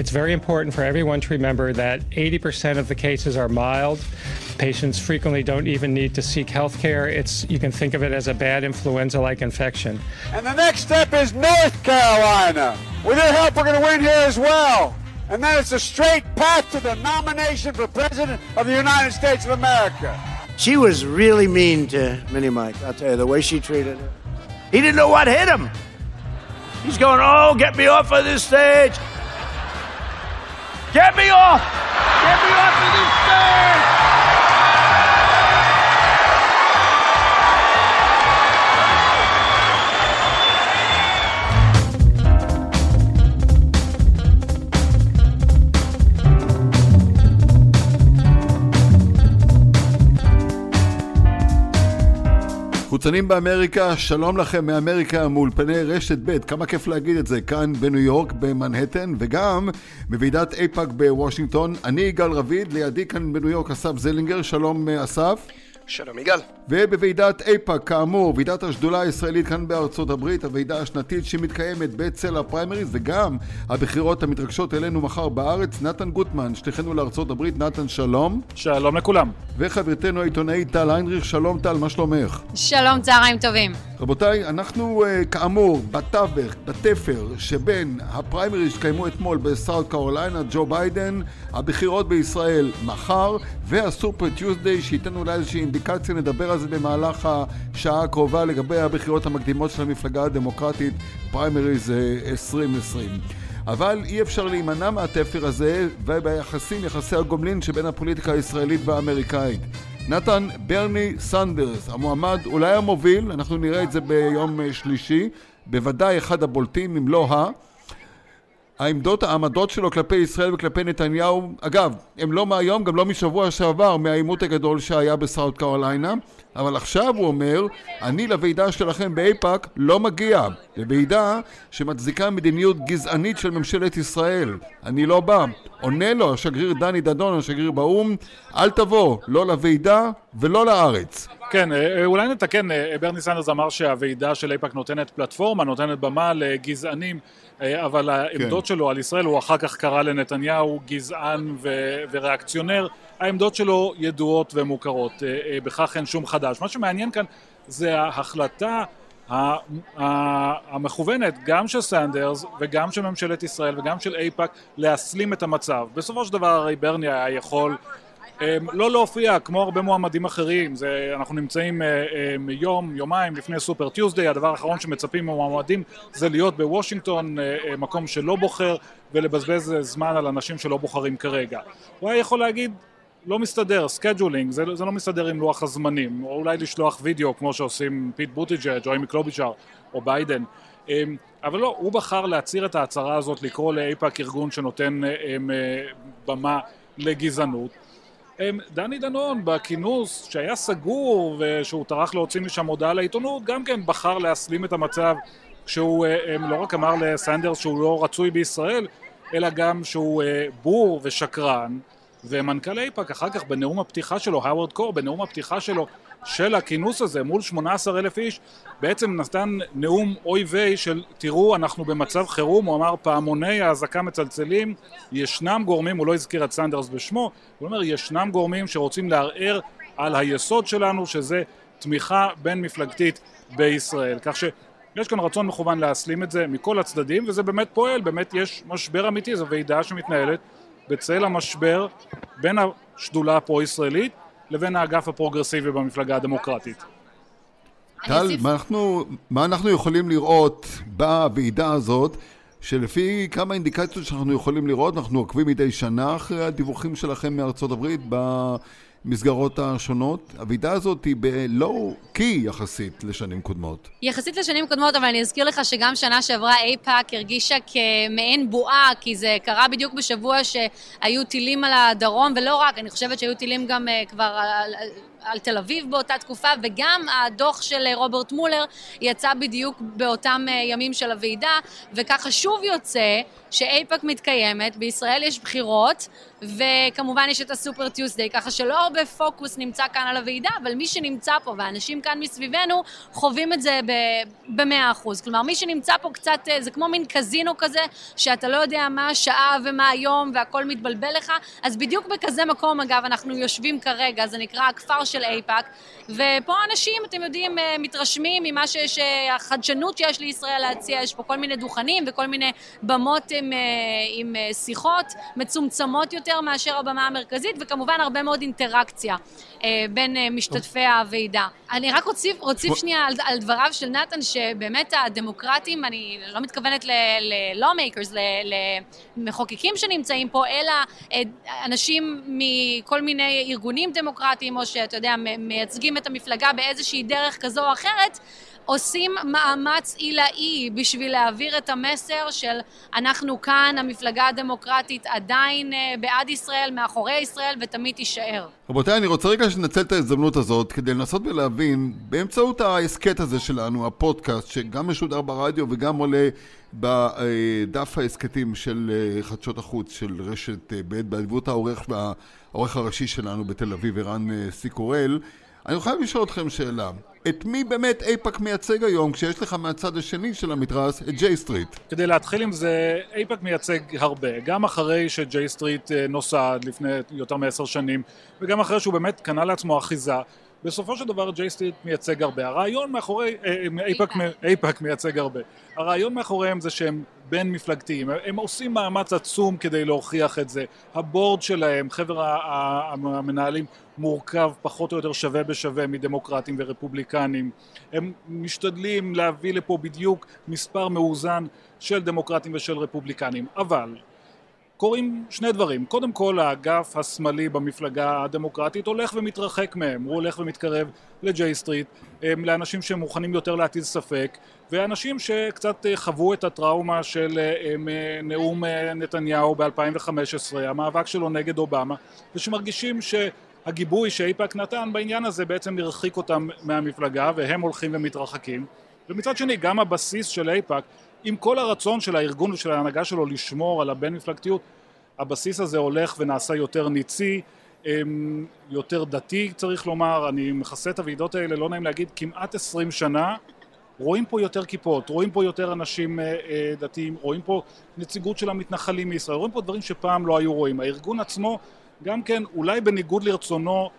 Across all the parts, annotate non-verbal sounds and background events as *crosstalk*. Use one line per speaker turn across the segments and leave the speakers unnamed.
It's very important for everyone to remember that 80% of the cases are mild. Patients frequently don't even need to seek health care. It's, you can think of it as a bad influenza like infection.
And the next step is North Carolina. With their help, we're going to win here as well. And then it's a straight path to the nomination for President of the United States of America.
She was really mean to Minnie Mike, I'll tell you, the way she treated her. He didn't know what hit him. He's going, Oh, get me off of this stage. Get me off! Get me off of this stage!
חוצנים באמריקה, שלום לכם מאמריקה מאולפני רשת ב', כמה כיף להגיד את זה, כאן בניו יורק, במנהטן, וגם בוועידת אייפאק בוושינגטון. אני יגאל רביד, לידי כאן בניו יורק אסף זלינגר, שלום אסף.
שלום יגאל.
ובוועידת אייפאק, כאמור, ועידת השדולה הישראלית כאן בארצות הברית, הוועידה השנתית שמתקיימת בצל הפריימריז וגם הבחירות המתרגשות אלינו מחר בארץ, נתן גוטמן, שליחנו לארצות הברית, נתן שלום.
שלום לכולם.
וחברתנו העיתונאית טל היינריך, שלום טל, מה שלומך?
שלום, צהריים טובים.
רבותיי, אנחנו uh, כאמור בתווך, בתפר, שבין הפריימריז שקיימו אתמול בסאוט קרוליינה, ג'ו ביידן, הבחירות בישראל מחר, והסופר טיוזדיי, שייתן אולי איזושהי אינדיקציה, נדבר על זה במהלך השעה הקרובה לגבי הבחירות המקדימות של המפלגה הדמוקרטית, פריימריז 2020. אבל אי אפשר להימנע מהתפר הזה, וביחסים, יחסי הגומלין שבין הפוליטיקה הישראלית והאמריקאית. נתן ברני סנדרס, המועמד אולי המוביל, אנחנו נראה את זה ביום שלישי, בוודאי אחד הבולטים, אם לא ה... העמדות, העמדות שלו כלפי ישראל וכלפי נתניהו, אגב, הם לא מהיום, גם לא משבוע שעבר, מהעימות הגדול שהיה בסאוט קרוליינה, אבל עכשיו הוא אומר, אני לוועידה שלכם באיפא"ק לא מגיע. לוועידה שמצדיקה מדיניות גזענית של ממשלת ישראל. אני לא בא. עונה לו השגריר דני דנון, השגריר באו"ם, אל תבוא, לא לוועידה ולא לארץ.
כן, אולי נתקן, ברני סנדרס אמר שהוועידה של אייפאק נותנת פלטפורמה, נותנת במה לגזענים, אבל העמדות כן. שלו על ישראל, הוא אחר כך קרא לנתניהו גזען ו- וריאקציונר, העמדות שלו ידועות ומוכרות, בכך אין שום חדש. מה שמעניין כאן זה ההחלטה המכוונת גם של סנדרס וגם של ממשלת ישראל וגם של אייפאק להסלים את המצב. בסופו של דבר הרי ברני היה יכול לא להופיע כמו הרבה מועמדים אחרים, זה, אנחנו נמצאים יום, יומיים לפני סופר טיוזדיי, הדבר האחרון שמצפים ממועמדים זה להיות בוושינגטון, מקום שלא בוחר ולבזבז זמן על אנשים שלא בוחרים כרגע. הוא היה יכול להגיד לא מסתדר, scheduling, זה, זה לא מסתדר עם לוח הזמנים, או אולי לשלוח וידאו כמו שעושים פיט בוטיג'ג', ואיימי קלובוצ'ר או ביידן, אבל לא, הוא בחר להצהיר את ההצהרה הזאת, לקרוא לאייפאק ארגון שנותן במה לגזענות. דני דנון בכינוס שהיה סגור ושהוא טרח להוציא משם הודעה לעיתונות, גם כן בחר להסלים את המצב כשהוא לא רק אמר לסנדרס שהוא לא רצוי בישראל, אלא גם שהוא בור ושקרן. ומנכ"ל אייפאק אחר כך בנאום הפתיחה שלו, האוורד קור, בנאום הפתיחה שלו של הכינוס הזה מול 18 אלף איש, בעצם נתן נאום אוי ויי של תראו אנחנו במצב חירום, הוא אמר פעמוני האזעקה מצלצלים, ישנם גורמים, הוא לא הזכיר את סנדרס בשמו, הוא אומר ישנם גורמים שרוצים לערער על היסוד שלנו שזה תמיכה בין מפלגתית בישראל, כך ש... יש כאן רצון מכוון להסלים את זה מכל הצדדים וזה באמת פועל, באמת יש משבר אמיתי, זו ועידה שמתנהלת בצל המשבר בין השדולה הפרו-ישראלית לבין האגף הפרוגרסיבי במפלגה הדמוקרטית.
טל, מה אנחנו, מה אנחנו יכולים לראות בוועידה הזאת, שלפי כמה אינדיקציות שאנחנו יכולים לראות, אנחנו עוקבים מדי שנה אחרי הדיווחים שלכם מארצות הברית במסגרות השונות. הוועידה הזאת היא ב low key יחסית לשנים קודמות.
יחסית לשנים קודמות, אבל אני אזכיר לך שגם שנה שעברה אייפאק הרגישה כמעין בועה, כי זה קרה בדיוק בשבוע שהיו טילים על הדרום, ולא רק, אני חושבת שהיו טילים גם כבר... על תל אביב באותה תקופה, וגם הדוח של רוברט מולר יצא בדיוק באותם ימים של הוועידה, וככה שוב יוצא שאייפאק מתקיימת, בישראל יש בחירות, וכמובן יש את הסופר טיוסדיי, ככה שלא הרבה פוקוס נמצא כאן על הוועידה, אבל מי שנמצא פה, והאנשים כאן מסביבנו, חווים את זה במאה אחוז. כלומר, מי שנמצא פה קצת, זה כמו מין קזינו כזה, שאתה לא יודע מה השעה ומה היום, והכל מתבלבל לך, אז בדיוק בכזה מקום, אגב, אנחנו יושבים כרגע, זה נקרא הכפר של אייפאק, ופה אנשים, אתם יודעים, מתרשמים ממה שיש, החדשנות שיש לישראל להציע, יש פה כל מיני דוכנים וכל מיני במות עם, עם שיחות מצומצמות יותר. מאשר הבמה המרכזית, וכמובן הרבה מאוד אינטראקציה אה, בין אה, משתתפי הוועידה. אני רק אוסיף, אוסיף שנייה על, על דבריו של נתן, שבאמת הדמוקרטים, אני לא מתכוונת ל-lawmakers, למחוקקים שנמצאים פה, אלא אה, אנשים מכל מיני ארגונים דמוקרטיים, או שאתה יודע, מייצגים את המפלגה באיזושהי דרך כזו או אחרת, עושים מאמץ עילאי בשביל להעביר את המסר של אנחנו כאן, המפלגה הדמוקרטית עדיין בעד ישראל, מאחורי ישראל, ותמיד תישאר.
רבותיי, אני רוצה רגע לנצל את ההזדמנות הזאת כדי לנסות ולהבין, באמצעות ההסכת הזה שלנו, הפודקאסט, שגם משודר ברדיו וגם עולה בדף ההסכתים של חדשות החוץ של רשת ב', באדיבות העורך והעורך הראשי שלנו בתל אביב, ערן סיקורל, אני חייב לשאול אתכם שאלה. את מי באמת אייפאק מייצג היום כשיש לך מהצד השני של המתרס את ג'יי סטריט?
כדי להתחיל עם זה, אייפאק מייצג הרבה, גם אחרי שג'יי סטריט נוסד לפני יותר מעשר שנים וגם אחרי שהוא באמת קנה לעצמו אחיזה בסופו של דבר ג'יי סטריט מייצג הרבה. הרעיון מאחורי, אייפאק, אייפאק מייצג הרבה. הרעיון מאחוריהם זה שהם בין מפלגתיים, הם עושים מאמץ עצום כדי להוכיח את זה. הבורד שלהם, חבר המנהלים, מורכב פחות או יותר שווה בשווה מדמוקרטים ורפובליקנים. הם משתדלים להביא לפה בדיוק מספר מאוזן של דמוקרטים ושל רפובליקנים. אבל קורים שני דברים. קודם כל, האגף השמאלי במפלגה הדמוקרטית הולך ומתרחק מהם. הוא הולך ומתקרב לג'יי סטריט, לאנשים שמוכנים יותר להטיל ספק, ואנשים שקצת חוו את הטראומה של נאום נתניהו ב-2015, המאבק שלו נגד אובמה, ושמרגישים ש... הגיבוי שאייפאק נתן בעניין הזה בעצם הרחיק אותם מהמפלגה והם הולכים ומתרחקים ומצד שני גם הבסיס של אייפאק עם כל הרצון של הארגון ושל ההנהגה שלו לשמור על הבין מפלגתיות הבסיס הזה הולך ונעשה יותר ניצי יותר דתי צריך לומר אני מכסה את הוועידות האלה לא נעים להגיד כמעט עשרים שנה רואים פה יותר כיפות, רואים פה יותר אנשים דתיים, רואים פה נציגות של המתנחלים מישראל, רואים פה דברים שפעם לא היו רואים. הארגון עצמו גם כן אולי בניגוד לרצונו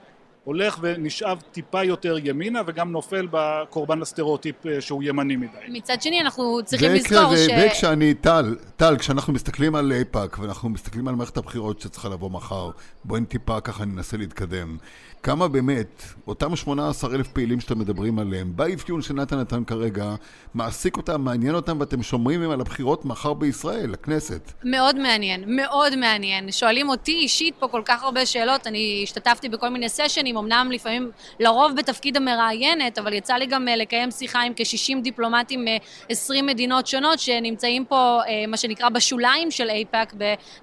הולך ונשאב טיפה יותר ימינה וגם נופל בקורבן לסטריאוטיפ שהוא ימני מדי.
מצד שני אנחנו צריכים לזכור ש...
וכשאני, טל, טל, כשאנחנו מסתכלים על איפא"ק ואנחנו מסתכלים על מערכת הבחירות שצריכה לבוא מחר, בואי טיפה ככה ננסה להתקדם. כמה באמת, אותם 18 אלף פעילים שאתם מדברים עליהם, באפיון שנתן נתן כרגע, מעסיק אותם, מעניין אותם, ואתם שומרים על הבחירות מחר בישראל, לכנסת.
מאוד מעניין, מאוד מעניין. שואלים אותי אישית פה כל כך הרבה שאלות, אני השתתפתי בכל מיני סשנים, אמנם לפעמים, לרוב בתפקיד המראיינת, אבל יצא לי גם לקיים שיחה עם כ-60 דיפלומטים מ-20 מדינות שונות, שנמצאים פה, מה שנקרא, בשוליים של אייפא"ק,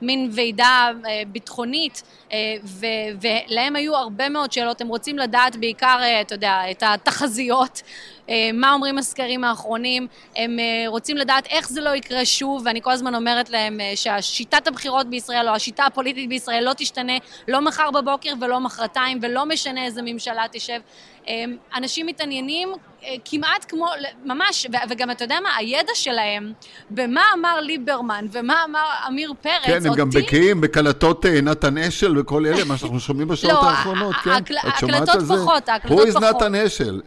במין ועידה ביטחונית, ולהם היו הרבה מאוד שאלות, הם רוצים לדעת בעיקר, אתה יודע, את התחזיות, מה אומרים הסקרים האחרונים, הם רוצים לדעת איך זה לא יקרה שוב, ואני כל הזמן אומרת להם שהשיטת הבחירות בישראל, או השיטה הפוליטית בישראל לא תשתנה, לא מחר בבוקר ולא מחרתיים, ולא משנה איזה ממשלה תשב. אנשים מתעניינים כמעט כמו, ממש, וגם אתה יודע מה, הידע שלהם, במה אמר ליברמן ומה אמר עמיר פרץ,
כן, הם
אותי...
גם בקיאים בקלטות נתן אשל וכל אלה, מה שאנחנו שומעים בשעות
לא,
האחרונות, כן?
את שומעת על זה? ההקלטות פחות, ההקלטות
פחות.
פחות.
Who is נתן אשל?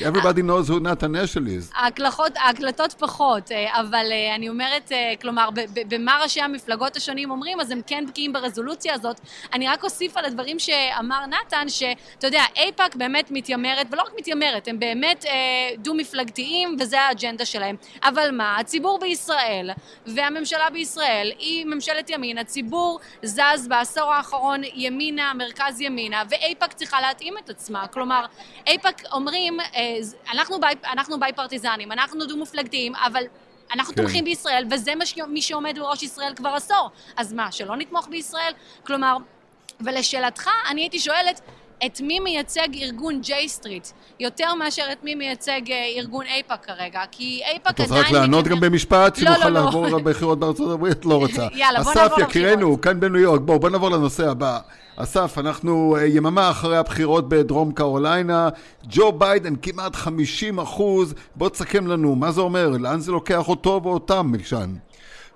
Everybody knows who נתן אשל is.
ההקלטות, ההקלטות פחות, אבל אני אומרת, כלומר, במה ראשי המפלגות השונים אומרים, אז הם כן בקיאים ברזולוציה הזאת. אני רק אוסיף על הדברים שאמר נתן, שאתה יודע, אייפא"ק באמת מתיימרת, ולא רק מתיימרת, הם באמת דו-מפלגתיים, וזה האג'נדה שלהם. אבל מה, הציבור בישראל והממשלה בישראל היא ממשלת ימין, הציבור זז בעשור האחרון ימינה, מרכז ימינה, ואייפא"ק צריכה להתאים את עצמה. כלומר, אייפא"ק אומרים, אנחנו, בי, אנחנו ביי פרטיזנים, אנחנו דו-מפלגתיים, אבל אנחנו כן. תומכים בישראל, וזה מי שעומד בראש ישראל כבר עשור. אז מה, שלא נתמוך בישראל? כלומר, ולשאלתך, אני הייתי שואלת, את מי מייצג ארגון ג'יי סטריט, יותר מאשר את מי מייצג אה, ארגון אייפאק כרגע, כי אייפאק
את
עדיין...
רוצה רק לענות גם במשפט,
לא,
שנוכל
לא, לא.
לעבור לבחירות בארצות הברית? לא רוצה. *laughs*
יאללה, בוא
אסף,
נעבור
יקירנו,
לבחירות.
כאן בניו יורק, בואו, בוא נעבור לנושא הבא. אסף, אנחנו אה, יממה אחרי הבחירות בדרום קרוליינה, ג'ו ביידן כמעט 50 אחוז, בוא תסכם לנו, מה זה אומר? לאן זה לוקח אותו ואותם, מלשן?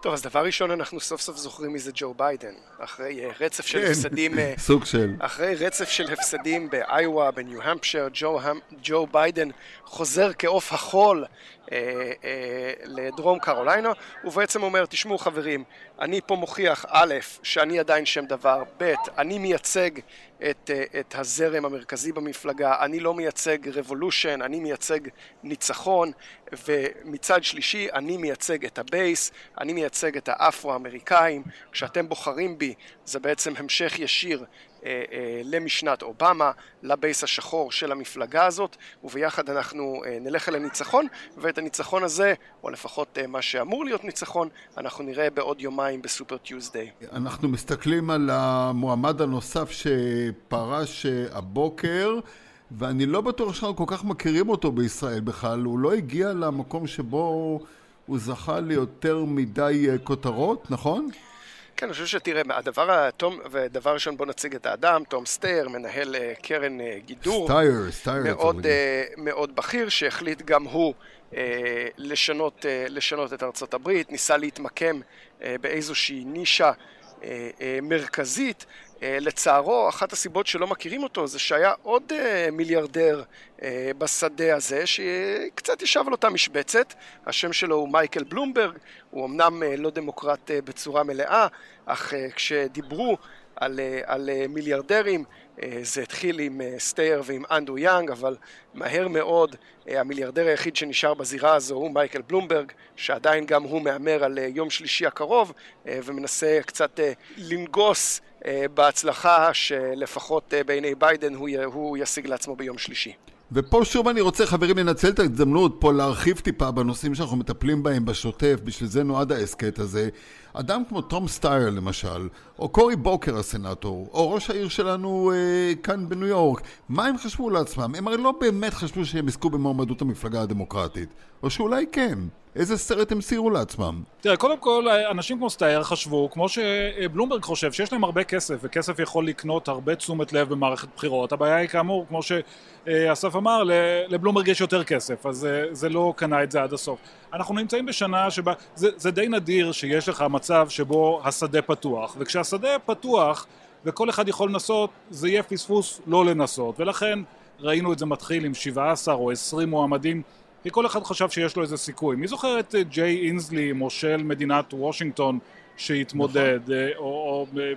טוב, אז דבר ראשון, אנחנו סוף סוף זוכרים מי זה ג'ו ביידן. אחרי אה, רצף של
כן,
הפסדים... אה,
סוג של.
אחרי רצף של הפסדים באיואה, בניו המפשייר, ג'ו, ג'ו ביידן חוזר כעוף החול אה, אה, לדרום קרוליינה, ובעצם אומר, תשמעו חברים, אני פה מוכיח א', שאני עדיין שם דבר, ב', אני מייצג את, אה, את הזרם המרכזי במפלגה, אני לא מייצג revolution, אני מייצג ניצחון, ומצד שלישי, אני מייצג את ה base, אני מייצג את האפרו-אמריקאים, כשאתם בוחרים בי, זה בעצם המשך ישיר למשנת אובמה, לבייס השחור של המפלגה הזאת, וביחד אנחנו אה, נלך אל הניצחון, ואת הניצחון הזה, או לפחות אה, מה שאמור להיות ניצחון, אנחנו נראה בעוד יומיים בסופר טיוזדיי.
אנחנו מסתכלים על המועמד הנוסף שפרש אה, הבוקר, ואני לא בטוח שאנחנו כל כך מכירים אותו בישראל בכלל. הוא לא הגיע למקום שבו הוא זכה ליותר מדי אה, כותרות, נכון?
כן, אני חושב שתראה, הדבר, התום, ודבר ראשון בוא נציג את האדם, תום סטייר, מנהל אה, קרן אה, גידור.
סטייר, סטייר.
מאוד, אה, מאוד בכיר, שהחליט גם הוא אה, לשנות, אה, לשנות את ארצות הברית, ניסה להתמקם אה, באיזושהי נישה אה, אה, מרכזית. אה, לצערו, אחת הסיבות שלא מכירים אותו זה שהיה עוד אה, מיליארדר אה, בשדה הזה, שקצת ישב על אותה משבצת. השם שלו הוא מייקל בלומברג, הוא אמנם לא דמוקרט בצורה מלאה, אך כשדיברו על, על מיליארדרים, זה התחיל עם אה, סטייר ועם אנדרו יאנג, אבל מהר מאוד אה, המיליארדר היחיד שנשאר בזירה הזו הוא מייקל בלומברג, שעדיין גם הוא מהמר על אה, יום שלישי הקרוב, אה, ומנסה קצת אה, לנגוס אה, בהצלחה שלפחות אה, בעיני ביידן הוא ישיג לעצמו ביום שלישי.
ופה שוב אני רוצה, חברים, לנצל את ההזדמנות פה להרחיב טיפה בנושאים שאנחנו מטפלים בהם בשוטף, בשביל זה נועד ההסכת הזה. אדם כמו תום סטייר למשל, או קורי בוקר הסנאטור, או ראש העיר שלנו אה, כאן בניו יורק, מה הם חשבו לעצמם? הם הרי לא באמת חשבו שהם יזכו במועמדות המפלגה הדמוקרטית. או שאולי כן. איזה סרט הם ציירו לעצמם?
תראה, קודם כל, אנשים כמו סטייר חשבו, כמו שבלומברג חושב, שיש להם הרבה כסף, וכסף יכול לקנות הרבה תשומת לב במערכת בחירות. הבעיה היא כאמור, כמו שאסף אמר, לבלומברג יש יותר כסף, אז אה, זה לא קנה את זה עד הסוף. אנחנו נמצאים בשנה שבה, זה, זה די נדיר שיש לך מצב שבו השדה פתוח, וכשהשדה פתוח וכל אחד יכול לנסות, זה יהיה פספוס לא לנסות, ולכן ראינו את זה מתחיל עם 17 או 20 מועמדים כי כל אחד חשב שיש לו איזה סיכוי. מי זוכר את אה, ג'יי אינסלי, מושל מדינת וושינגטון, שהתמודד, אה, או, או אה,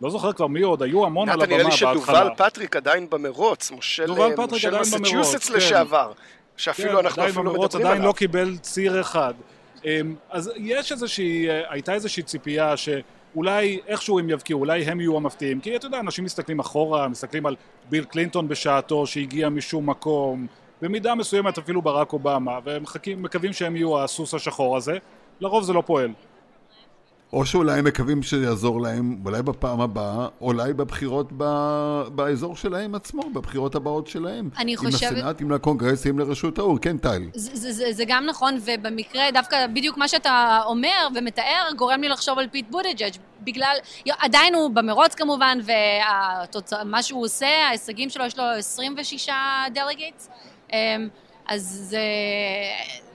לא זוכר כבר מי עוד, היו המון על הבמה
נראה לי
בהתחלה.
שדובל פטריק עדיין במרוץ, מושל מושל
עדיין
מסצ'וסטס
כן.
לשעבר, שאפילו
כן,
אנחנו
עדיין
אפילו לא מדברים
עדיין
עליו.
לא קיבל ציר אחד. אמ, אז יש איזושהי, הייתה איזושהי ציפייה שאולי איכשהו הם יבקיעו, אולי הם יהיו המפתיעים, כי אתה יודע, אנשים מסתכלים אחורה, מסתכלים על ביל קלינטון בשעתו שהגיע משום מקום, במידה מסוימת אפילו ברק אובמה, והם מחכים, מקווים שהם יהיו הסוס השחור הזה, לרוב זה לא פועל.
או שאולי הם מקווים שזה יעזור להם, אולי בפעם הבאה, אולי בבחירות ב... באזור שלהם עצמו, בבחירות הבאות שלהם.
אני
עם
חושבת-
הסנאט, עם הקונגרס, עם לרשות האור. כן, טל.
זה, זה, זה, זה גם נכון, ובמקרה, דווקא בדיוק מה שאתה אומר ומתאר, גורם לי לחשוב על פיט בוטיג'ג' בגלל, עדיין הוא במרוץ כמובן, ומה שהוא עושה, ההישגים שלו, יש לו 26 delegates, אז זה,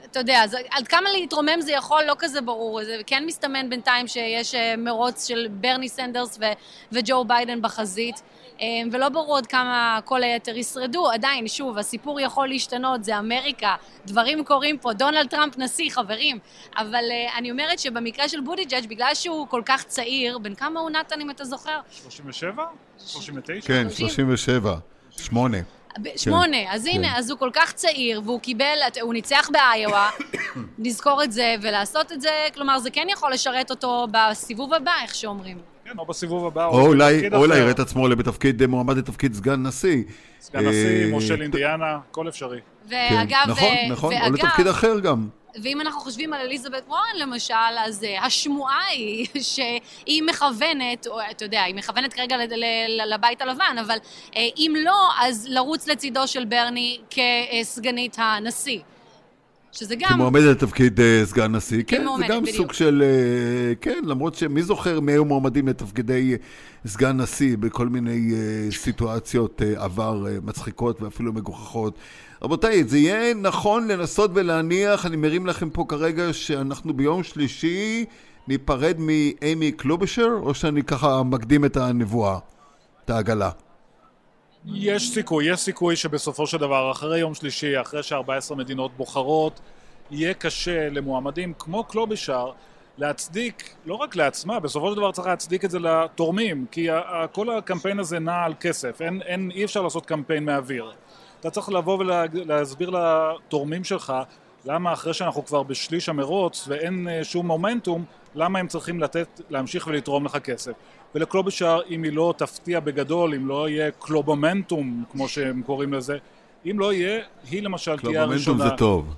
אתה יודע, אז עד כמה להתרומם זה יכול, לא כזה ברור, זה כן מסתמן בינתיים שיש אה, מרוץ של ברני סנדרס ו- וג'ו ביידן בחזית. אה, ולא ברור עד כמה כל היתר ישרדו. עדיין, שוב, הסיפור יכול להשתנות, זה אמריקה, דברים קורים פה, דונלד טראמפ נשיא, חברים. אבל uh, אני אומרת שבמקרה של בודיג'אג', בגלל שהוא כל כך צעיר, בן כמה הוא נתן, אם אתה זוכר?
37? 39?
כן,
שלושים.
37. שמונה.
ב- שמונה. אז הנה, אז הוא כל כך צעיר, והוא קיבל, הוא ניצח באיואה, נזכור *coughs* את זה, ולעשות את זה, כלומר, זה כן יכול לשרת אותו בסיבוב הבא, איך שאומרים.
כן, או בסיבוב הבא,
או אולי,
בתפקיד
או אולי. יראה את עצמו בתפקיד, מועמד לתפקיד סגן נשיא.
סגן נשיא,
אה,
מושל אינדיאנה, הכל אפשרי.
כן,
ואגב,
נכון,
ו-
נכון, או
ואגב,
לתפקיד אחר גם.
ואם אנחנו חושבים על אליזבת וורן למשל, אז uh, השמועה היא *laughs* שהיא מכוונת, או אתה יודע, היא מכוונת כרגע לבית הלבן, אבל uh, אם לא, אז לרוץ לצידו של ברני כסגנית הנשיא. שזה גם...
כמועמדת לתפקיד uh, סגן נשיא, כן, זה גם בדיוק. סוג של... Uh, כן, למרות שמי זוכר מי היו מועמדים לתפקידי סגן נשיא בכל מיני uh, סיטואציות uh, עבר uh, מצחיקות ואפילו מגוחכות. רבותיי, זה יהיה נכון לנסות ולהניח, אני מרים לכם פה כרגע שאנחנו ביום שלישי ניפרד מאימי קלובשר, או שאני ככה מקדים את הנבואה, את העגלה?
יש סיכוי, יש סיכוי שבסופו של דבר, אחרי יום שלישי, אחרי ש-14 מדינות בוחרות, יהיה קשה למועמדים כמו קלובשר להצדיק, לא רק לעצמה, בסופו של דבר צריך להצדיק את זה לתורמים, כי כל הקמפיין הזה נע על כסף, אין, אין, אי אפשר לעשות קמפיין מהאוויר. אתה צריך לבוא ולהסביר לתורמים שלך למה אחרי שאנחנו כבר בשליש המרוץ ואין אה, שום מומנטום, למה הם צריכים לתת, להמשיך ולתרום לך כסף. ולקלובשאר, אם היא לא תפתיע בגדול, אם לא יהיה קלובומנטום, כמו שהם קוראים לזה, אם לא יהיה, היא למשל תהיה הראשונה...
קלובומנטום זה טוב.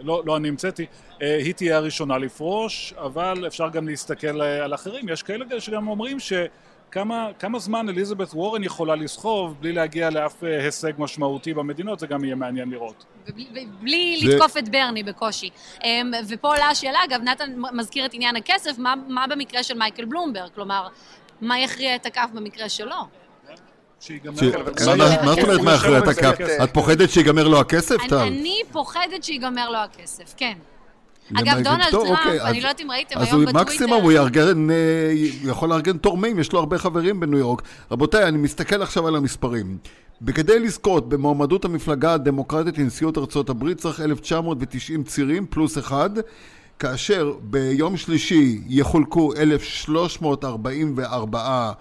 לא, לא, אני המצאתי. אה, היא תהיה הראשונה לפרוש, אבל אפשר גם להסתכל אה, על אחרים. יש כאלה שגם אומרים ש... כמה, כמה זמן אליזבת וורן יכולה לסחוב בלי להגיע לאף אה, הישג משמעותי במדינות, זה גם יהיה מעניין לראות.
בלי זה... לתקוף את ברני בקושי. אמ, ופה עולה השאלה, אגב, נתן מזכיר את עניין הכסף, מה, מה במקרה של מייקל בלומברג? כלומר, מה יכריע את הכף במקרה שלו?
מה זאת אומרת מה יכריע את הכף? את פוחדת שיגמר לו הכסף, טל?
אני פוחדת שיגמר לו הכסף, כן. אגב, דונלד טראמפ, אוקיי, אני לא יודעת אם ראיתם היום בטוויטר...
אז מקסימום הוא יארגן, אה, יכול לארגן תורמים, יש לו הרבה חברים בניו יורק. רבותיי, אני מסתכל עכשיו על המספרים. בכדי לזכות במועמדות המפלגה הדמוקרטית לנשיאות ארצות הברית צריך 1990 צירים פלוס אחד, כאשר ביום שלישי יחולקו 1,344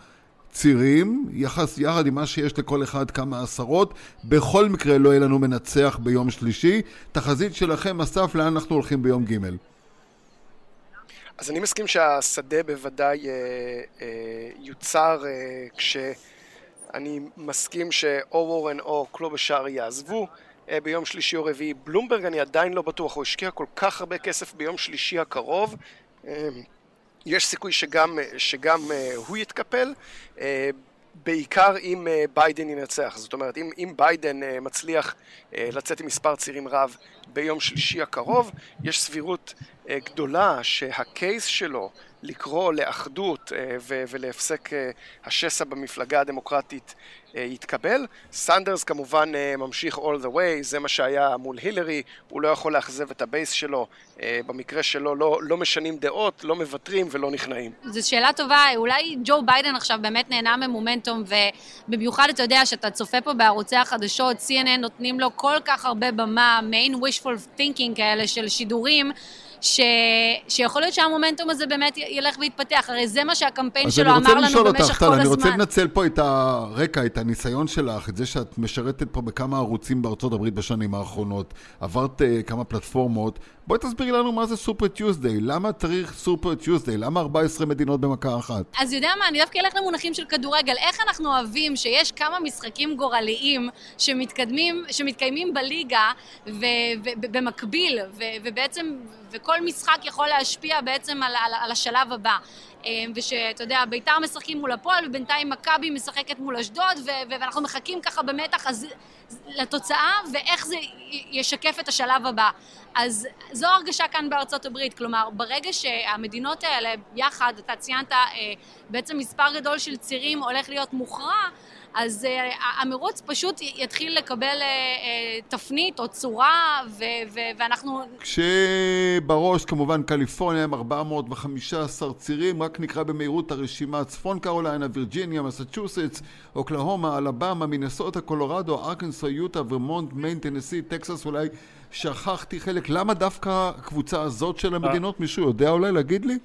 צירים, יחס, יחד עם מה שיש לכל אחד כמה עשרות. בכל מקרה לא יהיה לנו מנצח ביום שלישי. תחזית שלכם, אסף, לאן אנחנו הולכים ביום ג'?
אז אני מסכים שהשדה בוודאי אה, אה, יוצר אה, כשאני מסכים שאו וורן או קלובשאר יעזבו. אה, ביום שלישי או רביעי. בלומברג אני עדיין לא בטוח, הוא השקיע כל כך הרבה כסף ביום שלישי הקרוב. אה, יש סיכוי שגם, שגם uh, הוא יתקפל, uh, בעיקר אם uh, ביידן ינצח. זאת אומרת, אם, אם ביידן מצליח לצאת עם מספר צירים רב ביום שלישי הקרוב, יש סבירות גדולה שה case שלו לקרוא לאחדות ולהפסקת השסע במפלגה הדמוקרטית אה, יתקבל. סנדרס כמובן אה, ממשיך all the way, זה מה שהיה מול הילרי, הוא לא יכול לאכזב את ה base שלו, אה, במקרה שלו לא, לא משנים דעות, לא מוותרים ולא נכנעים.
זו שאלה טובה, אולי ג'ו ביידן עכשיו באמת נהנה ממומנטום, ובמיוחד אתה יודע שאתה צופה פה בערוצי החדשות, CNN נותנים לו כל כך הרבה במה, מעין wishful thinking כאלה של שידורים. ש... שיכול להיות שהמומנטום הזה באמת ילך ויתפתח, הרי זה מה שהקמפיין שלו אמר לנו במשך כל הזמן.
אני רוצה לנצל פה את הרקע, את הניסיון שלך, את זה שאת משרתת פה בכמה ערוצים בארצות הברית בשנים האחרונות, עברת uh, כמה פלטפורמות, בואי תסבירי לנו מה זה סופר טיוזדיי, למה צריך סופר טיוזדיי, למה 14 מדינות במכה אחת?
אז יודע מה, אני דווקא אלך למונחים של כדורגל, איך אנחנו אוהבים שיש כמה משחקים גורליים שמתקדמים, שמתקיימים בליגה ובמקביל, ובעצם, וכל משחק יכול להשפיע בעצם על, על, על השלב הבא. אמ, ושאתה יודע, ביתר משחקים מול הפועל, ובינתיים מכבי משחקת מול אשדוד, ואנחנו מחכים ככה במתח אז, לתוצאה, ואיך זה ישקף את השלב הבא. אז זו הרגשה כאן בארצות הברית, כלומר, ברגע שהמדינות האלה יחד, אתה ציינת, אה, בעצם מספר גדול של צירים הולך להיות מוכרע, אז uh, המרוץ פשוט יתחיל לקבל uh, תפנית או צורה, ו- ו- ואנחנו...
כשבראש כמובן קליפורניה עם 415 צירים, רק נקרא במהירות הרשימה. צפון קרוליינה, וירג'יניה, מסצ'וסטס, אוקלהומה, אלבמה, מינסוטה, קולורדו, ארקנסו, יוטה, ורמונט, מיין, טנסי, טקסס, אולי שכחתי חלק. למה דווקא הקבוצה הזאת של המדינות? מישהו יודע אולי להגיד לי?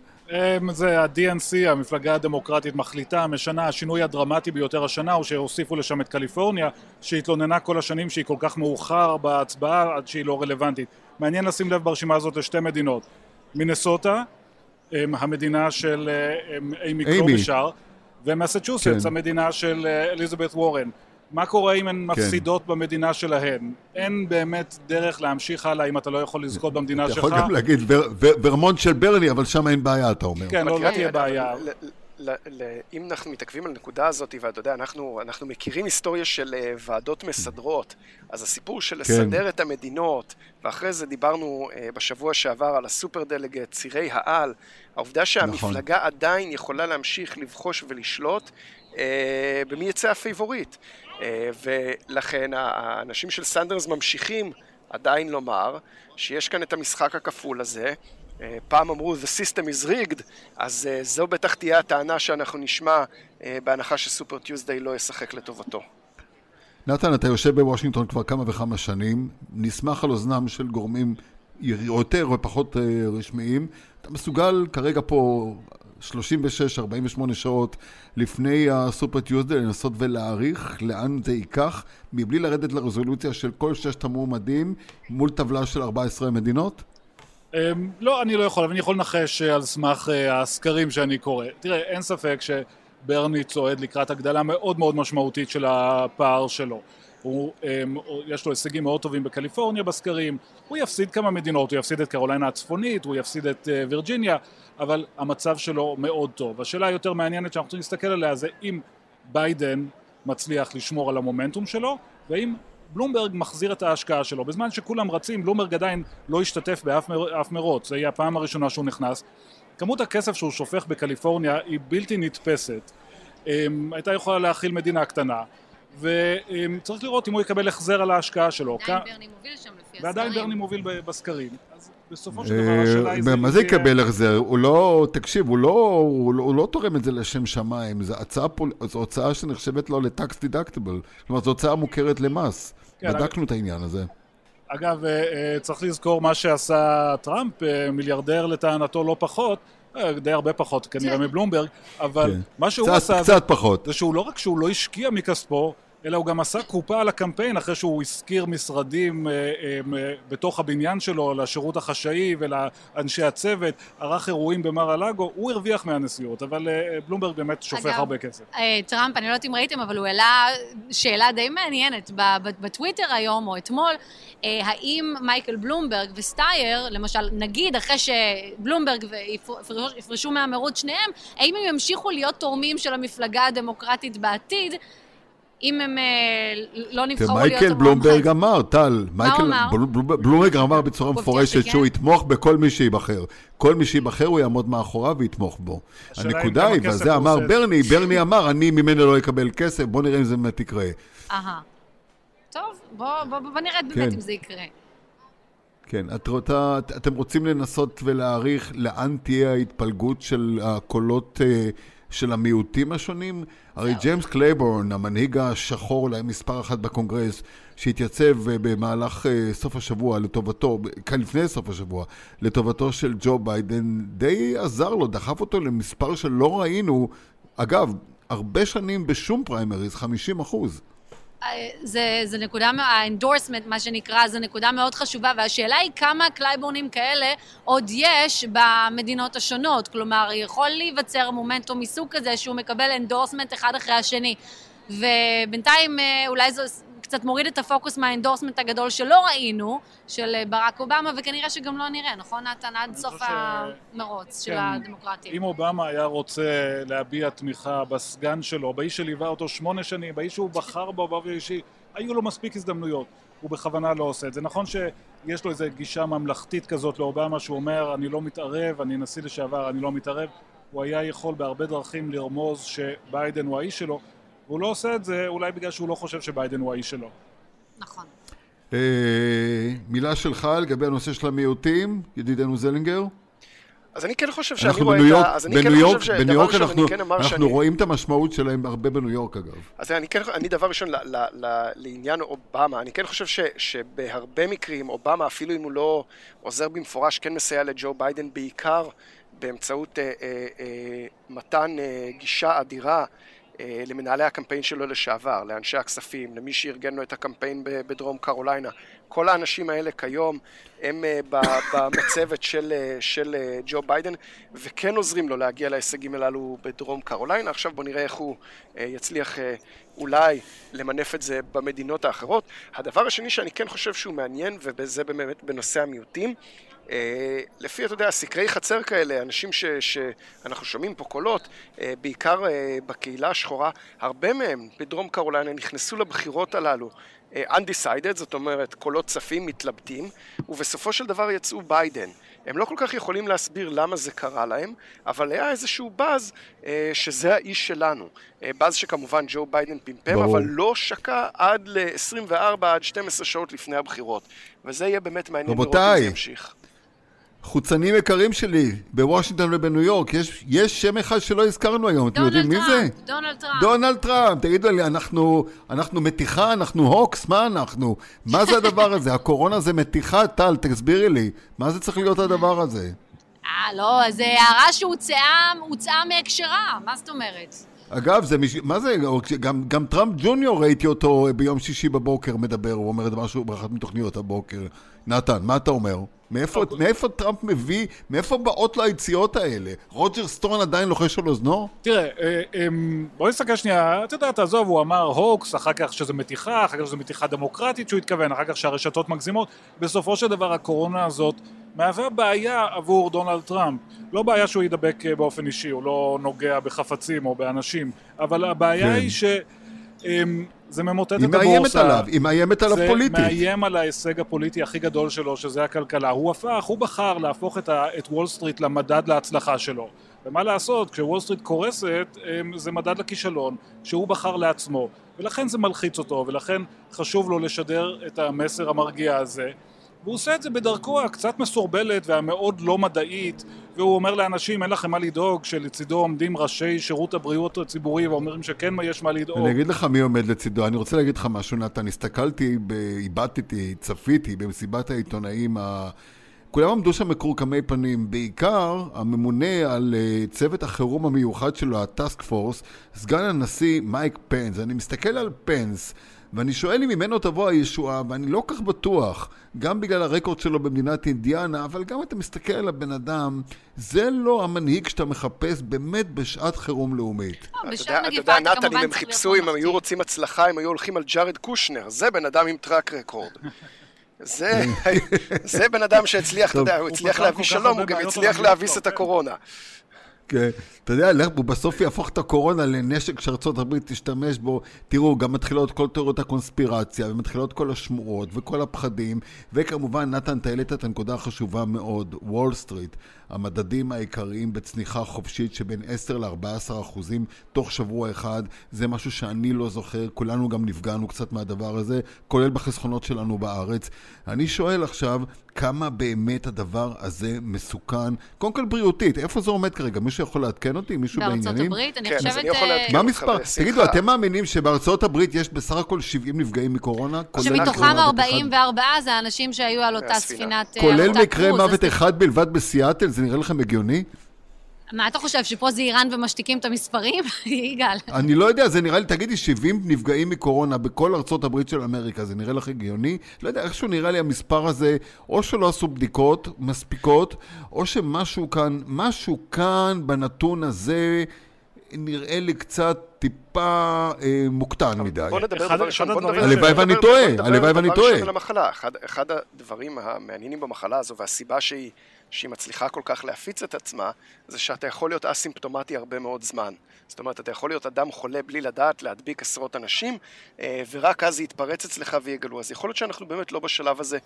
זה ה-DNC, המפלגה הדמוקרטית מחליטה, משנה, השינוי הדרמטי ביותר השנה הוא שהוסיפו לשם את קליפורניה, שהתלוננה כל השנים שהיא כל כך מאוחר בהצבעה עד שהיא לא רלוונטית. מעניין לשים לב ברשימה הזאת לשתי מדינות. מינסוטה, המדינה של אמ, אימי קלובישר, ומסצ'וסטס, כן. המדינה של אה, אליזבת וורן. מה קורה אם הן כן. מפסידות במדינה שלהן? אין באמת דרך להמשיך הלאה אם אתה לא יכול לזכות במדינה שלך.
אתה יכול גם להגיד ורמונט של ברני, אבל שם אין בעיה, אתה אומר.
כן, לא, לא תהיה בעיה.
אם אנחנו מתעכבים על הנקודה הזאת, ואתה יודע, אנחנו, אנחנו מכירים היסטוריה של uh, ועדות מסדרות, אז הסיפור של כן. לסדר את המדינות, ואחרי זה דיברנו uh, בשבוע שעבר על הסופר דלגט, צירי העל, העובדה שהמפלגה נכון. עדיין יכולה להמשיך לבחוש ולשלוט, uh, במי יצא הפייבוריט. Uh, ולכן האנשים של סנדרס ממשיכים עדיין לומר שיש כאן את המשחק הכפול הזה, אה, פעם אמרו The system is rigged, אז אה, זו בטח תהיה הטענה שאנחנו נשמע אה, בהנחה ש Super Tuesday לא ישחק לטובתו.
נתן, אתה יושב בוושינגטון כבר כמה וכמה שנים, נסמך על אוזנם של גורמים יותר ופחות רשמיים. אתה מסוגל כרגע פה 36-48 שעות לפני הסופר טיוזדיי לנסות ולהעריך לאן זה ייקח, מבלי לרדת לרזולוציה של כל ששת המועמדים מול טבלה של 14 מדינות?
אמ, לא, אני לא יכול, אבל אני יכול לנחש אה, על סמך אה, הסקרים שאני קורא. תראה, אין ספק שברני צועד לקראת הגדלה מאוד מאוד משמעותית של הפער שלו. הוא, אמ, יש לו הישגים מאוד טובים בקליפורניה בסקרים, הוא יפסיד כמה מדינות, הוא יפסיד את קרוליינה הצפונית, הוא יפסיד את אה, וירג'יניה, אבל המצב שלו מאוד טוב. השאלה היותר מעניינת שאנחנו צריכים להסתכל עליה זה אם ביידן מצליח לשמור על המומנטום שלו, והאם בלומברג מחזיר את ההשקעה שלו. בזמן שכולם רצים, בלומברג עדיין לא השתתף באף מר, מרוץ, זה יהיה הפעם הראשונה שהוא נכנס. כמות הכסף שהוא שופך בקליפורניה היא בלתי נתפסת. אמ, הייתה יכולה להכיל מדינה קטנה, וצריך לראות אם הוא יקבל החזר על ההשקעה שלו.
עדיין ברני מוביל שם לפי הסקרים.
ועדיין ברני מוביל בסקרים. אז בסופו של דבר השאלה היא...
מה זה יקבל החזר? הוא לא, תקשיב, הוא לא, הוא לא תורם את זה לשם שמיים, זו הוצאה שנחשבת לו לטקס דידקטיבל. כלומר, זו הוצאה מוכרת למס. כן, בדקנו. את העניין הזה.
אגב, אה, אה, צריך לזכור מה שעשה טראמפ, אה, מיליארדר לטענתו לא פחות, די הרבה פחות כנראה. מבלומברג, אבל כן. מה שהוא עשה...
קצת פחות.
זה שהוא לא רק שהוא לא השקיע מכספו, אלא הוא גם עשה קופה על הקמפיין אחרי שהוא השכיר משרדים אה, אה, בתוך הבניין שלו לשירות החשאי ולאנשי הצוות, ערך אירועים במר הלאגו, הוא הרוויח מהנסיעות, אבל אה, בלומברג באמת שופך אגב, הרבה כסף.
אה, טראמפ, אני לא יודעת אם ראיתם, אבל הוא העלה שאלה די מעניינת בטוויטר היום או אתמול, אה, האם מייקל בלומברג וסטייר, למשל, נגיד אחרי שבלומברג יפרשו מהמרוץ שניהם, האם הם ימשיכו להיות תורמים של המפלגה הדמוקרטית בעתיד? אם הם אה, לא נבחרו להיות...
מייקל בלומברג אמר, טל, מייקל בלומברג אמר בצורה מפורשת שהוא יתמוך בכל מי שייבחר. כל מי שייבחר הוא יעמוד מאחוריו ויתמוך בו. הנקודה היא, ועל זה אמר ברני, ברני אמר, אני ממנו לא אקבל כסף, בוא נראה אם זה באמת יקרה.
אהה. טוב, בוא נראה באמת כן. אם זה יקרה.
כן, את רוצה, אתם רוצים לנסות ולהעריך לאן תהיה ההתפלגות של הקולות אה, של המיעוטים השונים? הרי ג'יימס קלייבורן, המנהיג השחור אולי מספר אחת בקונגרס, שהתייצב אה, במהלך אה, סוף השבוע לטובתו, כאן לפני סוף השבוע, לטובתו של ג'ו ביידן, די עזר לו, דחף אותו למספר שלא ראינו, אגב, הרבה שנים בשום פריימריז, 50 אחוז.
זה, זה נקודה, ה endorsement, מה שנקרא, זה נקודה מאוד חשובה, והשאלה היא כמה קלייבורנים כאלה עוד יש במדינות השונות. כלומר, יכול להיווצר מומנטום מסוג כזה שהוא מקבל endorsement אחד אחרי השני. ובינתיים אה, אולי זו קצת מוריד את הפוקוס מה endorsement הגדול שלא ראינו, של אה, ברק אובמה, וכנראה שגם לא נראה, נכון נתן? עד סוף ש... המרוץ כן, של הדמוקרטיה.
אם אובמה היה רוצה להביע תמיכה בסגן שלו, באיש שליווה אותו שמונה שנים, באיש שהוא בחר בו באופן אישי, היו לו מספיק הזדמנויות. הוא בכוונה לא עושה את זה. נכון שיש לו איזו גישה ממלכתית כזאת לאובמה, שהוא אומר, אני לא מתערב, אני נשיא לשעבר, אני לא מתערב. הוא היה יכול בהרבה דרכים לרמוז שביידן הוא האיש שלו, והוא לא עושה את זה אולי בגלל שהוא לא חושב שביידן הוא האיש שלו.
נכון.
אה, מילה שלך לגבי הנושא של המיעוטים, ידידנו זלינגר?
אז אני כן חושב שאני רואה את ה... אז אני כן חושב
שדבר ראשון אני כן אמר שאני... אנחנו רואים את המשמעות שלהם הרבה בניו יורק אגב.
אז אני כן, אני דבר ראשון לעניין אובמה, אני כן חושב ש, שבהרבה מקרים אובמה, אפילו אם הוא לא עוזר במפורש, כן מסייע לג'ו ביידן בעיקר באמצעות אה, אה, אה, מתן אה, גישה אדירה אה, למנהלי הקמפיין שלו לשעבר, לאנשי הכספים, למי שארגן לו את הקמפיין בדרום קרוליינה. כל האנשים האלה כיום הם במצבת של, של ג'ו ביידן וכן עוזרים לו להגיע להישגים הללו בדרום קרוליינה. עכשיו בוא נראה איך הוא יצליח אולי למנף את זה במדינות האחרות. הדבר השני שאני כן חושב שהוא מעניין, וזה באמת בנושא המיעוטים, אה, לפי, אתה יודע, סקרי חצר כאלה, אנשים ש, שאנחנו שומעים פה קולות, אה, בעיקר אה, בקהילה השחורה, הרבה מהם בדרום קרוליינה נכנסו לבחירות הללו undecided, זאת אומרת קולות צפים, מתלבטים, ובסופו של דבר יצאו ביידן. הם לא כל כך יכולים להסביר למה זה קרה להם, אבל היה איזשהו באז אה, שזה האיש שלנו. אה, באז שכמובן ג'ו ביידן פמפם, ברור. אבל לא שקע עד ל-24 עד 12 שעות לפני הבחירות. וזה יהיה באמת מעניין לראות אם זה ימשיך.
חוצנים יקרים שלי, בוושינגטון ובניו יורק, יש, יש שם אחד שלא הזכרנו היום, אתם יודעים מי זה?
דונלד טראמפ.
דונלד טראמפ, תגידו לי, אנחנו, אנחנו מתיחה, אנחנו הוקס, מה אנחנו? מה זה הדבר הזה? *laughs* הקורונה זה מתיחה, טל, תסבירי לי, מה זה צריך להיות הדבר הזה?
אה, לא, זו הערה שהוצאה מהקשרה, מה זאת אומרת?
אגב, זה מש... מה זה, גם, גם טראמפ ג'וניור ראיתי אותו ביום שישי בבוקר מדבר, הוא אומר את משהו באחת מתוכניות הבוקר. נתן, מה אתה אומר? מאיפה, מאיפה טראמפ מביא, מאיפה באות לו היציאות האלה? רוג'ר סטון עדיין לוחש על אוזנו?
תראה, אה, אמ, בוא נסתכל שנייה, אתה יודע, תעזוב, הוא אמר הוקס, אחר כך שזה מתיחה, אחר כך שזה מתיחה דמוקרטית שהוא התכוון, אחר כך שהרשתות מגזימות. בסופו של דבר הקורונה הזאת מהווה בעיה עבור דונלד טראמפ. לא בעיה שהוא ידבק אה, באופן אישי, הוא לא נוגע בחפצים או באנשים, אבל הבעיה כן. היא ש... זה ממוטט את הבורסה.
היא מאיימת עליו, היא מאיימת עליו פוליטית.
זה מאיים על ההישג הפוליטי הכי גדול שלו, שזה הכלכלה. הוא הפך, הוא בחר להפוך את, ה, את וול סטריט למדד להצלחה שלו. ומה לעשות, כשוול סטריט קורסת, זה מדד לכישלון, שהוא בחר לעצמו. ולכן זה מלחיץ אותו, ולכן חשוב לו לשדר את המסר המרגיע הזה. והוא עושה את זה בדרכו הקצת מסורבלת והמאוד לא מדעית והוא אומר לאנשים אין לכם מה לדאוג שלצידו עומדים ראשי שירות הבריאות הציבורי ואומרים שכן יש מה לדאוג.
אני אגיד לך מי עומד לצידו, אני רוצה להגיד לך משהו נתן, הסתכלתי, איבדתי, צפיתי במסיבת העיתונאים ה... כולם עמדו שם מכורכמי פנים, בעיקר הממונה על uh, צוות החירום המיוחד שלו, ה task force, סגן הנשיא מייק פנס. אני מסתכל על פנס ואני שואל אם ממנו תבוא הישועה, ואני לא כך בטוח, גם בגלל הרקורד שלו במדינת אינדיאנה, אבל גם אתה מסתכל על הבן אדם, זה לא המנהיג שאתה מחפש באמת בשעת חירום לאומית.
אה, אתה יודע, נתן, אם הם חיפשו, אם הם היו רוצים הצלחה, הם היו הולכים על ג'ארד קושנר, זה בן אדם עם track record. זה, *laughs* זה בן אדם שהצליח, אתה יודע, הוא הצליח להביא שלום, הוא גם הצליח להביס את הקורונה.
כן, אתה יודע, הוא בסוף יהפוך את הקורונה לנשק שארצות הברית תשתמש בו. תראו, גם מתחילות כל תיאוריות הקונספירציה, ומתחילות כל השמועות וכל הפחדים, וכמובן, נתן, אתה את הנקודה החשובה מאוד, וול סטריט. המדדים העיקריים בצניחה חופשית שבין 10 ל-14 אחוזים תוך שבוע אחד, זה משהו שאני לא זוכר, כולנו גם נפגענו קצת מהדבר הזה, כולל בחסכונות שלנו בארץ. אני שואל עכשיו, כמה באמת הדבר הזה מסוכן, קודם כל בריאותית, איפה זה עומד כרגע? מישהו יכול לעדכן אותי? מישהו
בעניינים?
בארצות
הברית, אני כן, חושבת... אני
לעדכן
מה המספר? תגידו, אתם מאמינים שבארצות הברית יש בסך הכל 70 נפגעים מקורונה?
שמתוכם 44 זה האנשים שהיו על אותה ספינת...
אה, כולל מקרה מוות אחד בלבד בסיאטל? זה נראה לכם הגיוני?
מה אתה חושב, שפה זה איראן ומשתיקים את המספרים? *laughs* יגאל.
אני לא יודע, זה נראה לי, תגידי, 70 נפגעים מקורונה בכל ארצות הברית של אמריקה, זה נראה לך הגיוני? לא יודע, איכשהו נראה לי המספר הזה, או שלא עשו בדיקות מספיקות, או שמשהו כאן, משהו כאן בנתון הזה נראה לי קצת טיפה אה, מוקטן מדי.
בוא נדבר דבר ראשון, בוא נדבר...
הלוואי ואני טועה, הלוואי ואני טועה.
אחד הדברים המעניינים במחלה הזו, והסיבה שהיא... שהיא מצליחה כל כך להפיץ את עצמה, זה שאתה יכול להיות אסימפטומטי הרבה מאוד זמן. זאת אומרת, אתה יכול להיות אדם חולה בלי לדעת, להדביק עשרות אנשים, אה, ורק אז זה יתפרץ אצלך ויגלו. אז יכול להיות שאנחנו באמת לא בשלב הזה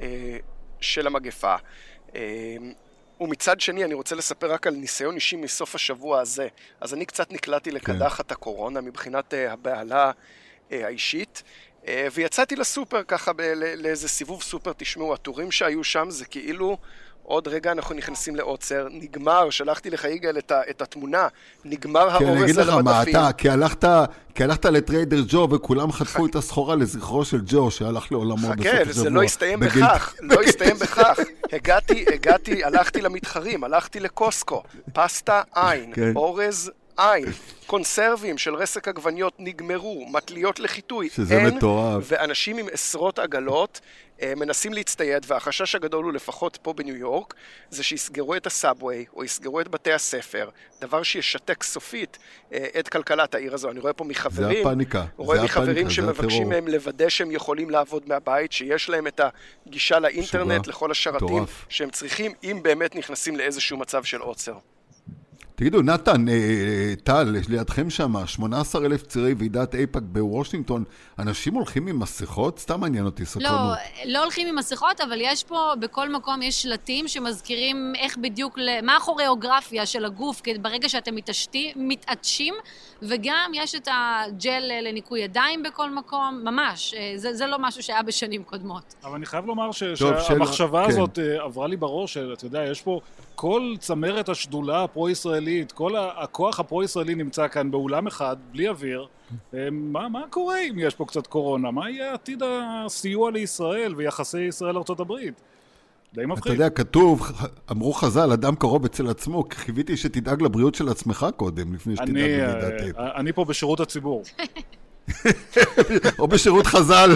אה, של המגפה. אה, ומצד שני, אני רוצה לספר רק על ניסיון אישי מסוף השבוע הזה. אז אני קצת נקלעתי לקדחת כן. הקורונה מבחינת הבהלה האישית. ויצאתי לסופר ככה לאיזה סיבוב סופר, תשמעו, הטורים שהיו שם זה כאילו עוד רגע אנחנו נכנסים לעוצר, נגמר, שלחתי לך יגאל את, את התמונה, נגמר
האורס על
המדפים.
כן, אני אגיד לך מה אתה, כי הלכת, כי הלכת לטריידר ג'ו וכולם חטפו את הסחורה לזכרו של ג'ו שהלך לעולמו בסוף
השבוע. חכה, זה לא הסתיים בכך, לא הסתיים בכך. הגעתי, הגעתי, הלכתי למתחרים, הלכתי לקוסקו, פסטה אין, כן. אורז אין. קונסרבים של רסק עגבניות נגמרו, מטליות לחיטוי,
שזה
אין,
מטורף.
ואנשים עם עשרות עגלות אה, מנסים להצטייד, והחשש הגדול הוא לפחות פה בניו יורק, זה שיסגרו את הסאבווי, או יסגרו את בתי הספר, דבר שישתק סופית אה, את כלכלת העיר הזו. אני רואה פה מחברים,
זה הפאניקה,
רואה
זה
מחברים
הפאניקה, זה
שמבקשים
הטרור.
מהם לוודא שהם יכולים לעבוד מהבית, שיש להם את הגישה לאינטרנט,
משוגע.
לכל השרתים
מטורף.
שהם צריכים, אם באמת נכנסים לאיזשהו מצב של עוצר.
תגידו, נתן, אה, אה, טל, יש לידכם שם, 18 אלף צירי ועידת אייפאק בוושינגטון, אנשים הולכים עם מסכות? סתם מעניין אותי
לא,
סקרנות.
לא הולכים עם מסכות, אבל יש פה, בכל מקום יש שלטים שמזכירים איך בדיוק, מה הכוריאוגרפיה של הגוף כי ברגע שאתם מתעשתי- מתעטשים, וגם יש את הג'ל אה, לניקוי ידיים בכל מקום, ממש. אה, זה, זה לא משהו שהיה בשנים קודמות.
אבל אני חייב לומר ש-
טוב,
שהמחשבה
שאלה-
הזאת אה, עברה לי בראש, של, אתה יודע, יש פה כל צמרת השדולה הפרו-ישראלית, כל הכוח הפרו-ישראלי נמצא כאן באולם אחד, בלי אוויר. אה, מה, מה קורה אם יש פה קצת קורונה? מה יהיה עתיד הסיוע לישראל ויחסי ישראל-ארצות הברית? די
אתה
מפחיד.
יודע, כתוב, אמרו חז"ל, אדם קרוב אצל עצמו, קיוויתי שתדאג לבריאות של עצמך קודם, לפני שתדאג
אני,
לוועידת
אה. אני פה בשירות הציבור. *laughs*
או בשירות חז"ל.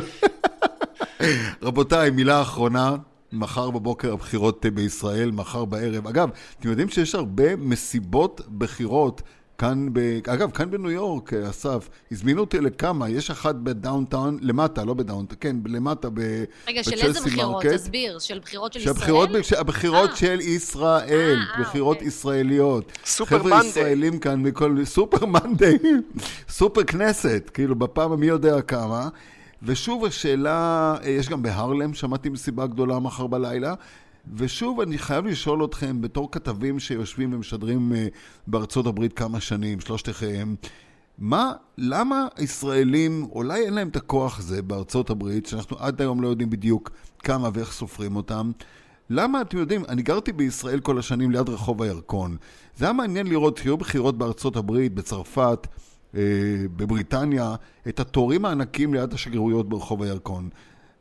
*laughs* רבותיי, מילה אחרונה. מחר בבוקר הבחירות אה, בישראל, מחר בערב. אגב, אתם יודעים שיש הרבה מסיבות בחירות כאן, ב... אגב, כאן בניו יורק, אה, אסף, הזמינו אותי לכמה, יש אחת ב downtown, למטה, לא ב downtown, כן, למטה, ב...
רגע, של איזה בחירות?
מרקט.
תסביר. של בחירות של ישראל?
שהבחירות, הבחירות
אה.
של ישראל,
אה,
בחירות
אוקיי.
ישראליות.
סופר
חבר'ה
Monday.
ישראלים כאן מכל... Super Monday, *laughs* סופר כנסת, כאילו בפעם המי יודע כמה. ושוב השאלה, אה, יש גם בהרלם, שמעתי מסיבה גדולה מחר בלילה. ושוב, אני חייב לשאול אתכם, בתור כתבים שיושבים ומשדרים אה, בארצות הברית כמה שנים, שלושתכם, מה, למה הישראלים, אולי אין להם את הכוח הזה בארצות הברית, שאנחנו עד היום לא יודעים בדיוק כמה ואיך סופרים אותם, למה, אתם יודעים, אני גרתי בישראל כל השנים ליד רחוב הירקון. זה היה מעניין לראות, היו בחירות בארצות הברית, בצרפת, בבריטניה, את התורים הענקים ליד השגרירויות ברחוב הירקון.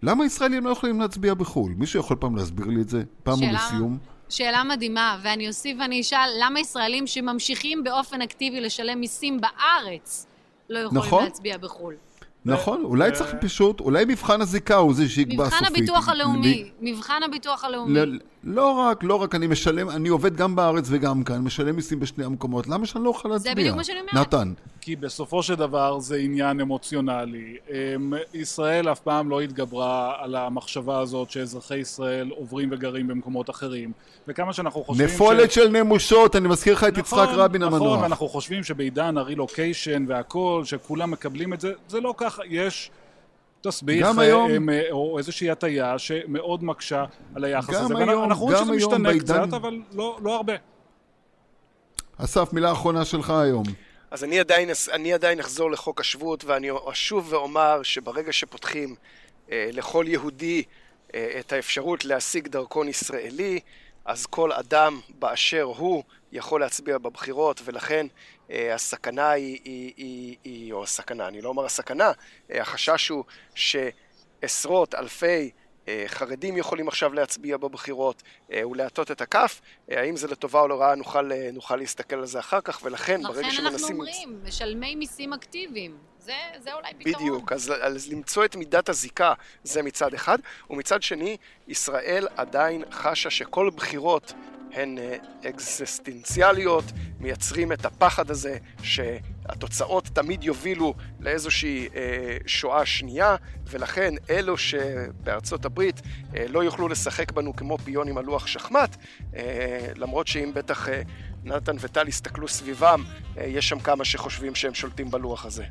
למה ישראלים לא יכולים להצביע בחו"ל? מישהו יכול פעם להסביר לי את זה? פעם
שאלה-
ולסיום?
שאלה מדהימה, ואני אוסיף ואני אשאל, למה ישראלים שממשיכים באופן אקטיבי לשלם מיסים בארץ לא יכולים
נכון.
להצביע בחו"ל?
נכון, אולי צריך פשוט, אולי מבחן הזיקה הוא זה שיקבע סופית.
מבחן הביטוח הלאומי, מבחן הביטוח הלאומי.
לא רק, לא רק, אני משלם, אני עובד גם בארץ וגם כאן, משלם מיסים בשני המקומות, למה שאני לא אוכל להצביע?
בדיוק מה שאני אומרת.
נתן,
כי בסופו של דבר זה עניין אמוציונלי. אמ, ישראל אף פעם לא התגברה על המחשבה הזאת שאזרחי ישראל עוברים וגרים במקומות אחרים. וכמה שאנחנו חושבים
נפולת של נמושות, אני מזכיר לך את יצחק
נכון,
רבין
נכון,
המנוח.
ואנחנו חושבים שבעידן הרילוקיישן והכל, שכולם מקבלים את זה, זה לא ככה, יש תסביך
גם
אה,
היום-
הם, אה, או איזושהי הטיה שמאוד מקשה על היחס
גם
הזה.
היום-
ואנחנו רואים
גם
שזה משתנה
בעידן-
קצת, אבל לא, לא הרבה.
אסף, מילה אחרונה שלך היום.
אז אני עדיין, אני עדיין אחזור לחוק השבות, ואני אשוב ואומר שברגע שפותחים אה, לכל יהודי אה, את האפשרות להשיג דרכון ישראלי, אז כל אדם באשר הוא יכול להצביע בבחירות, ולכן אה, הסכנה היא, היא, היא, היא, או הסכנה, אני לא אומר הסכנה, אה, החשש הוא שעשרות אלפי אה, חרדים יכולים עכשיו להצביע בבחירות אה, ולהטות את הכף. אה, האם זה לטובה או לרעה, נוכל, אה, נוכל להסתכל על זה אחר כך, ולכן ברגע
לכן
שמנסים...
אנחנו אומרים, משלמי מיסים אקטיביים. זה, זה אולי פתרון.
בדיוק, אז, אז למצוא את מידת הזיקה זה מצד אחד, ומצד שני, ישראל עדיין חשה שכל בחירות הן אה, אקזיסטנציאליות, מייצרים את הפחד הזה שהתוצאות תמיד יובילו לאיזושהי אה, שואה שנייה, ולכן אלו שבארצות הברית אה, לא יוכלו לשחק בנו כמו פיונים על לוח שחמט, אה, למרות שאם בטח אה, נתן וטל יסתכלו סביבם, אה, יש שם כמה שחושבים שהם שולטים בלוח הזה.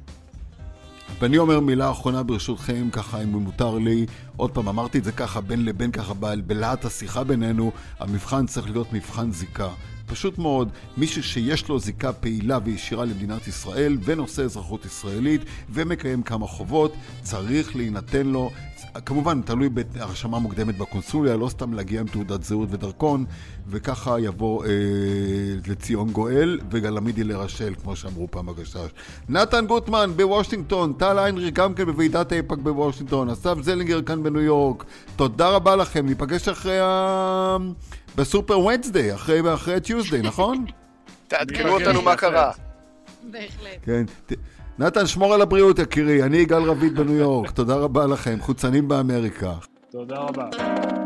ואני אומר מילה אחרונה ברשותכם, ככה אם מותר לי. עוד פעם, אמרתי את זה ככה בין לבין, ככה בלהט השיחה בינינו, המבחן צריך להיות מבחן זיקה. פשוט מאוד, מישהו שיש לו זיקה פעילה וישירה למדינת ישראל ונושא אזרחות ישראלית ומקיים כמה חובות, צריך להינתן לו, כמובן תלוי בהרשמה מוקדמת בקונסוליה, לא סתם להגיע עם תעודת זהות ודרכון, וככה יבוא אה, לציון גואל וגלמיד ילרשל, כמו שאמרו פעם הגשש. נתן גוטמן בוושינגטון, טל איינריך גם כן בוועידת אייפאק בוושינגטון, אסף זלינגר כאן בניו יורק. תודה רבה לכם, ניפגש אחרי ה... ב Super Wednesday, אחרי, אחרי Tuesday, נכון?
תעדכנו אותנו מה. קרה.
בהחלט.
כן. נתן, שמור על הבריאות, יקירי. אני יגאל רביד בניו יורק. תודה רבה לכם. חוצנים באמריקה.
תודה רבה.